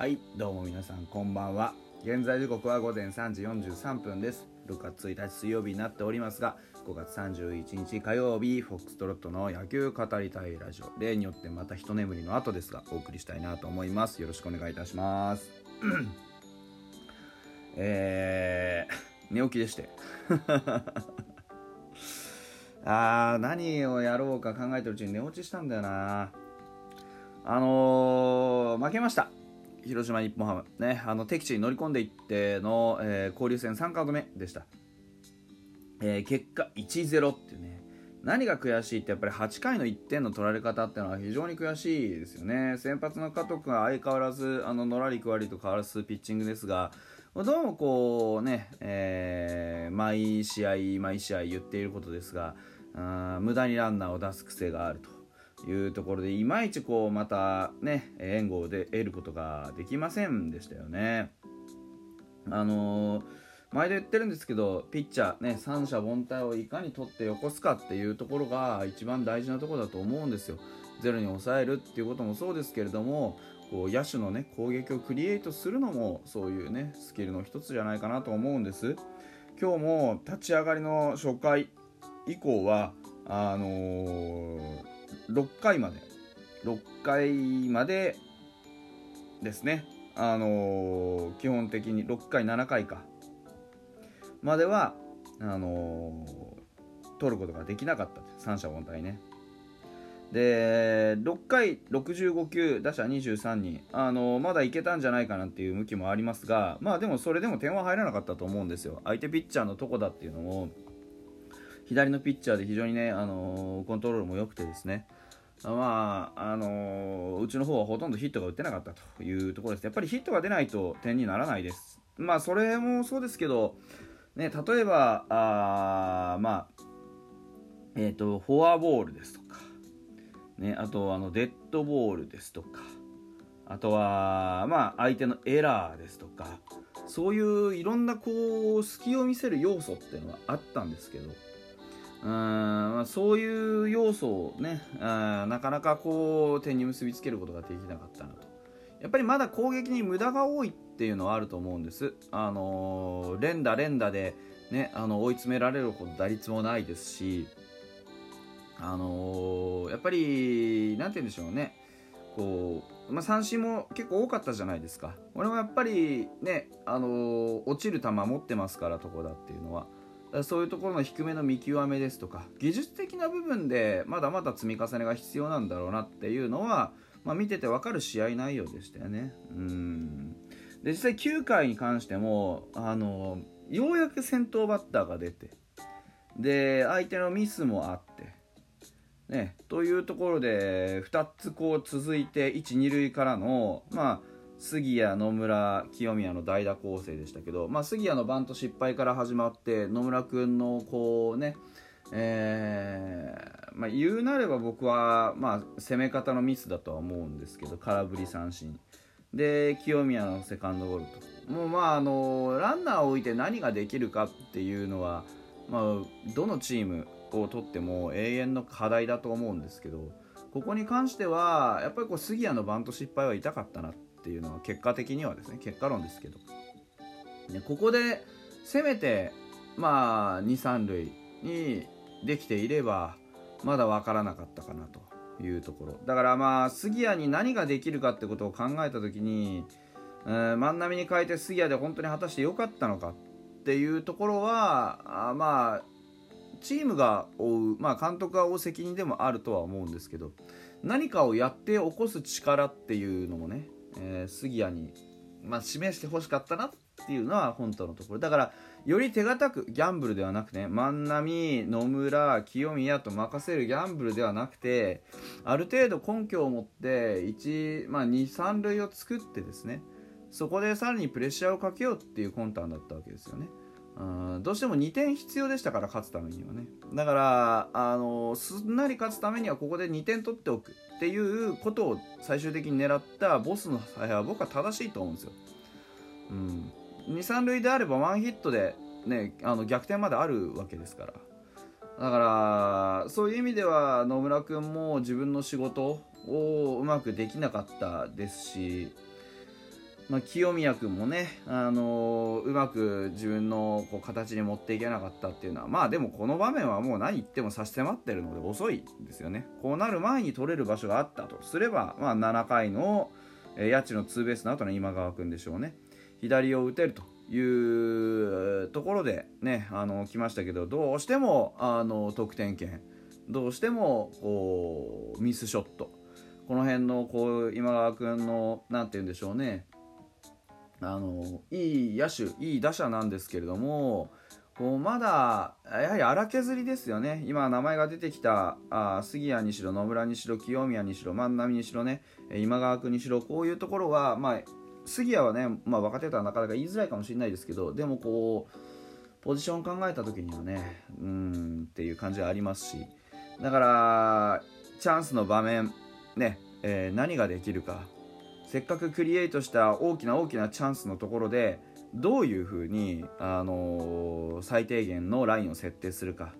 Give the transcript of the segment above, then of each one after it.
はいどうも皆さんこんばんは。現在時刻は午前3時43分です。6月1日水曜日になっておりますが5月31日火曜日フォックストロットの野球語りたいラジオ。例によってまた一眠りの後ですがお送りしたいなと思います。よろしくお願いいたします。えー、寝起きでして。あー何をやろうか考えてるうちに寝落ちしたんだよな。あのー、負けました。広島日本ハムねあの敵地に乗り込んでいっての、えー、交流戦3カード目でした、えー、結果1-0っていうね。何が悔しいってやっぱり8回の1点の取られ方っていうのは非常に悔しいですよね。先発の加藤君は相変わらずあののらりくわりと変わらずピッチングですがどうもこうね、えー、毎試合毎試合言っていることですがあ無駄にランナーを出す癖があると。いうところでいまいちこうまたね援護で得ることができませんでしたよね。あのー、前で言ってるんですけどピッチャーね三者凡退をいかに取ってよこすかっていうところが一番大事なところだと思うんですよ。ゼロに抑えるっていうこともそうですけれどもこう野手のね攻撃をクリエイトするのもそういうねスキルの一つじゃないかなと思うんです。今日も立ち上がりの初回以降はあのー6回まで。6回までですね。あのー、基本的に6回7回か。まではあのー、取ることができなかった三者凡退ね。で6回65球打者23人、あのー、まだいけたんじゃないかなっていう向きもありますがまあでもそれでも点は入らなかったと思うんですよ。相手ピッチャーのとこだっていうのも。左のピッチャーで非常にね、あのー、コントロールも良くてですね。まああのー、うちの方はほとんどヒットが打ってなかったというところです。やっぱりヒットが出ないと点にならないです。まあそれもそうですけど、ね、例えばあまあえっ、ー、とフォアボールですとか、ね、あとあのデッドボールですとかあとはまあ相手のエラーですとかそういういろんなこう隙を見せる要素っていうのはあったんですけどうんそういう要素をねなかなかこう点に結びつけることができなかったなと。やっぱりまだ攻撃に無駄が多いっていうのはあると思うんです。あのー、連打連打でねあの追い詰められるほど打率もないですしあのー、やっぱりなんて言うんでしょうね。こう、まあ、三振も結構多かったじゃないですか。俺もやっぱりねあのー、落ちる球持ってますからとこだっていうのは。そういうところの低めの見極めですとか技術的な部分でまだまだ積み重ねが必要なんだろうなっていうのは、まあ、見てて分かる試合内容でしたよね。うんで実際9回に関してもあのようやく先頭バッターが出てで相手のミスもあって。ね、というところで2つこう続いて1、2塁からの、まあ、杉谷、野村、清宮の代打構成でしたけど、まあ、杉谷のバント失敗から始まって野村君のこうね、えーまあ、言うなれば僕は、まあ、攻め方のミスだとは思うんですけど空振り三振。で清宮のセカンドゴールと。もうまああのランナーを置いて何ができるかっていうのは、まあ、どのチームを取っても永遠の課題だと思うんですけどここに関してはやっぱりこう杉谷のバント失敗は痛かったなってていうのは結果的にはですね結果論ですけど、ね、ここでせめてまあ23塁にできていればまだ分からなかったかなというところ。だからまあ杉谷に何ができるかってことを考えた時に、えー、万波に変えて杉谷で本当に果たして良かったのかっていうところはあまあチームが負う、まあ、監督が負う責任でもあるとは思うんですけど何かをやって起こす力っていうのもねえー、杉谷に、まあ、示してほしかったなっていうのは本当のところだからより手堅くギャンブルではなくね万波野村清宮と任せるギャンブルではなくてある程度根拠を持って1、まあ、23塁を作ってですねそこでさらにプレッシャーをかけようっていう魂胆だったわけですよね。どうしても2点必要でしたから勝つためにはね。だからあのすんなり勝つためにはここで2点取っておくっていうことを最終的に狙ったボスの采配は僕は正しいと思うんですよ、うん、23塁であればワンヒットで、ね、あの逆転まであるわけですから。だからそういう意味では野村君も自分の仕事をうまくできなかったですしまあ、清宮君もね、あのー、うまく自分のこう形に持っていけなかったっていうのはまあでもこの場面はもう何言っても差し迫ってるので遅いですよね。こうなる前に取れる場所があったと。すれば、まあ、7回の谷地のツーベースの後の今川君でしょうね。左を打てるというところでねあの来ましたけどどうしてもあの得点圏どうしてもこうミスショット。この辺のこう今川君の何て言うんでしょうね。あのいい野手いい打者なんですけれどもこうまだやはり荒削りですよね。今名前が出てきたあ杉谷にしろ野村にしろ清宮にしろ万波にしろね今川君にしろこういうところは、まあ、杉谷はね、まあ、若手とはなかなか言いづらいかもしれないですけどでもこうポジション考えた時にはねうんっていう感じはありますしだからチャンスの場面ね、えー、何ができるかせっかくクリエイトした大きな大きなチャンスのところでどういうふうに、あのー、最低限のラインを設定するか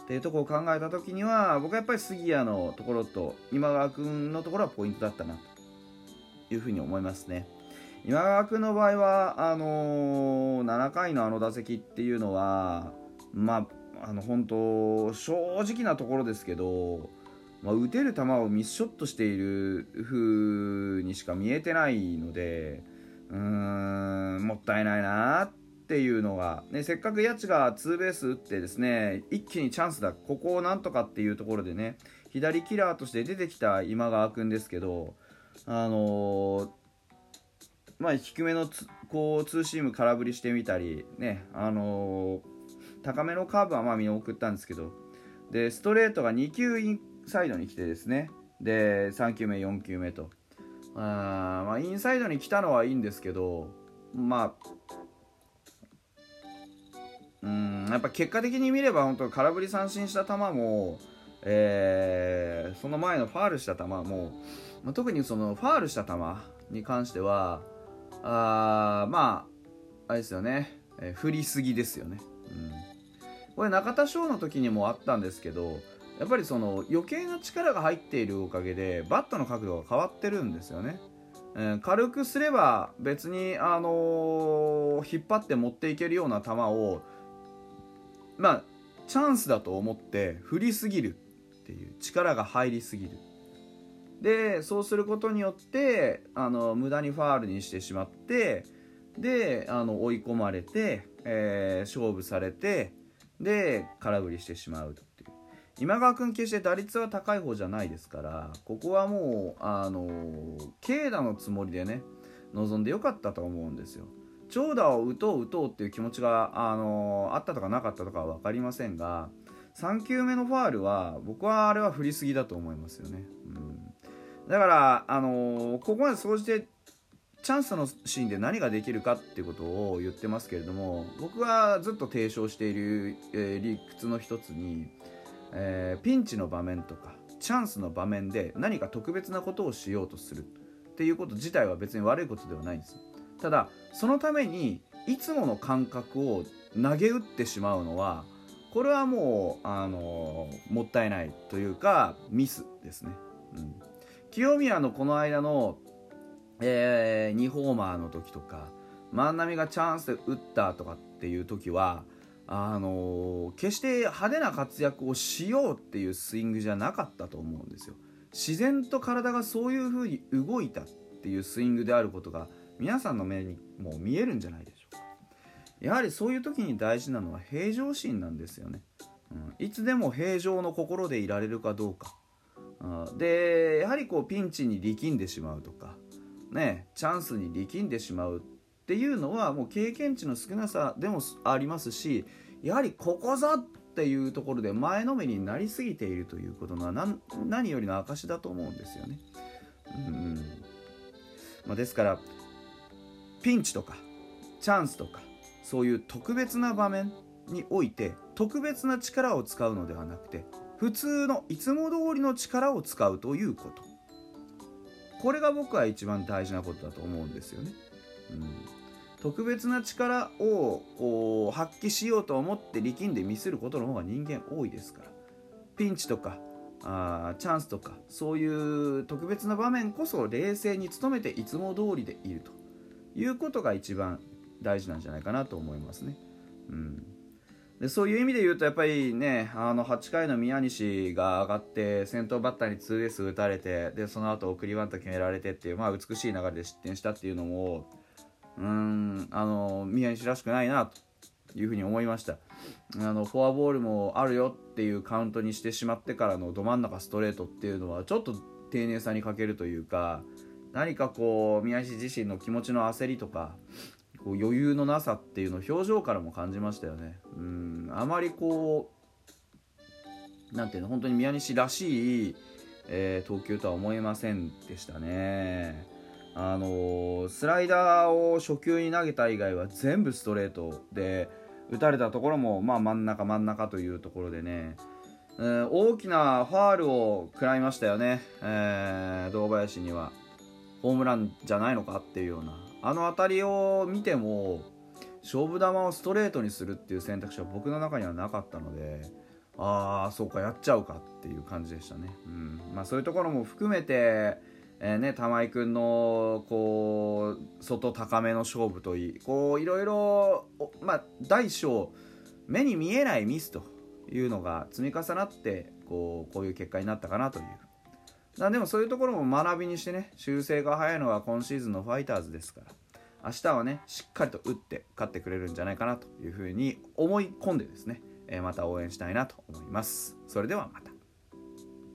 っていうとこを考えた時には僕はやっぱり杉谷のところと今川君のところはポイントだったなというふうに思いますね。今川君の場合はあのー、7回のあの打席っていうのはまああの本当正直なところですけどまあ、打てる球をミスショットしている風にしか見えてないのでうーんもったいないなっていうのが、ね、せっかく谷地がツーベース打ってですね一気にチャンスだここをなんとかっていうところでね左キラーとして出てきた今川君ですけどあのー、まあ、低めのこうツーシーム空振りしてみたりねあのー、高めのカーブはまあ見送ったんですけどでストレートが2球インサイドに来てですね。で3球目4球目と。あまあインサイドに来たのはいいんですけどまあうんやっぱ結果的に見れば本当空振り三振した球も、えー、その前のファールした球も、まあ、特にそのファールした球に関してはあまああれですよね、えー、振りすぎですよね、うん、これ中田翔の時にもあったんですけどやっぱりその余計な力が入っているおかげでバットの角度が変わってるんですよね。えー、軽くすれば別に、あのー、引っ張って持っていけるような球をまあチャンスだと思って振りすぎるっていう力が入りすぎるでそうすることによってあの無駄にファールにしてしまってであの追い込まれて、えー、勝負されてで空振りしてしまうと今川君決して打率は高い方じゃないですからここはもうあの軽打のつもりでね望んでよかったと思うんですよ。長打を打とう打とうっていう気持ちがあのあったとかなかったとかは分かりませんが3球目のファールは僕はあれは振りすぎだと思いますよね、うん、だからあのここまで総じてチャンスのシーンで何ができるかっていうことを言ってますけれども僕はずっと提唱している、えー、理屈の一つにえー、ピンチの場面とかチャンスの場面で何か特別なことをしようとするっていうこと自体は別に悪いことではないんです。ただそのためにいつもの感覚を投げ打ってしまうのはこれはもう、あのー、もったいないというかミスですね、うん、清宮のこの間の、えー、2ホーマーの時とか万波がチャンスで打ったとかっていう時はあの決して派手な活躍をしようっていうスイングじゃなかったと思うんですよ。自然と体がそういう風に動いたっていうスイングであることが皆さんの目にもう見えるんじゃないでしょうか。やはりそういう時に大事なのは平常心なんですよね、うん、いつでも平常の心でいられるかどうか。うん。でやはりこうピンチに力んでしまうとかねチャンスに力んでしまうっていうのはもう経験値の少なさでもありますしやはりここぞっていうところで前のめりになりすぎているということのは何よりの証だと思うんですよね。うんまあ、ですからピンチとかチャンスとかそういう特別な場面において特別な力を使うのではなくて普通のいつも通りの力を使うということこれが僕は一番大事なことだと思うんですよね。うん、特別な力を発揮しようと思って力んでミスることの方が人間多いですから。ピンチとかあチャンスとかそういう特別な場面こそ冷静に努めていつも通りでいると。いうことが一番大事なんじゃないかなと思いますね。うん。でそういう意味で言うとやっぱりねあの8回の宮西が上がって先頭バッターにツーベース打たれてでその後送りバント決められてっていう、まあ、美しい流れで失点したっていうのもうんあの宮西らしくないなというふうに思いました。あのフォアボールもあるよっていうカウントにしてしまってからのど真ん中ストレートっていうのはちょっと丁寧さに欠けるというか何かこう宮西自身の気持ちの焦りとかこう余裕のなさっていうのを表情からも感じましたよね。うんあまりこうなんていうの本当に宮西らしい、えー、投球とは思えませんでしたね。あの、スライダーを初球に投げた以外は全部ストレートで打たれたところも、まあ、真ん中真ん中というところでね、えー、大きなファールを食らいましたよね、えー、堂林には。ホームランじゃないのかっていうような。あの辺りを見ても勝負球をストレートにするっていう選択肢は僕の中にはなかったのでああそうかやっちゃうかっていう感じでしたね、うん。まあ、そういうところも含めて、えー、ね、玉井君のこう外高めの勝負といいこういろいろ、ま、大小目に見えないミスというのが積み重なってこうこういう結果になったかなという。だでもそういうところも学びにしてね修正が早いのは今シーズンのファイターズですから明日はねしっかりと打って勝ってくれるんじゃないかなというふうに思い込んでですね、えー、また応援したいなと思います。それではまた。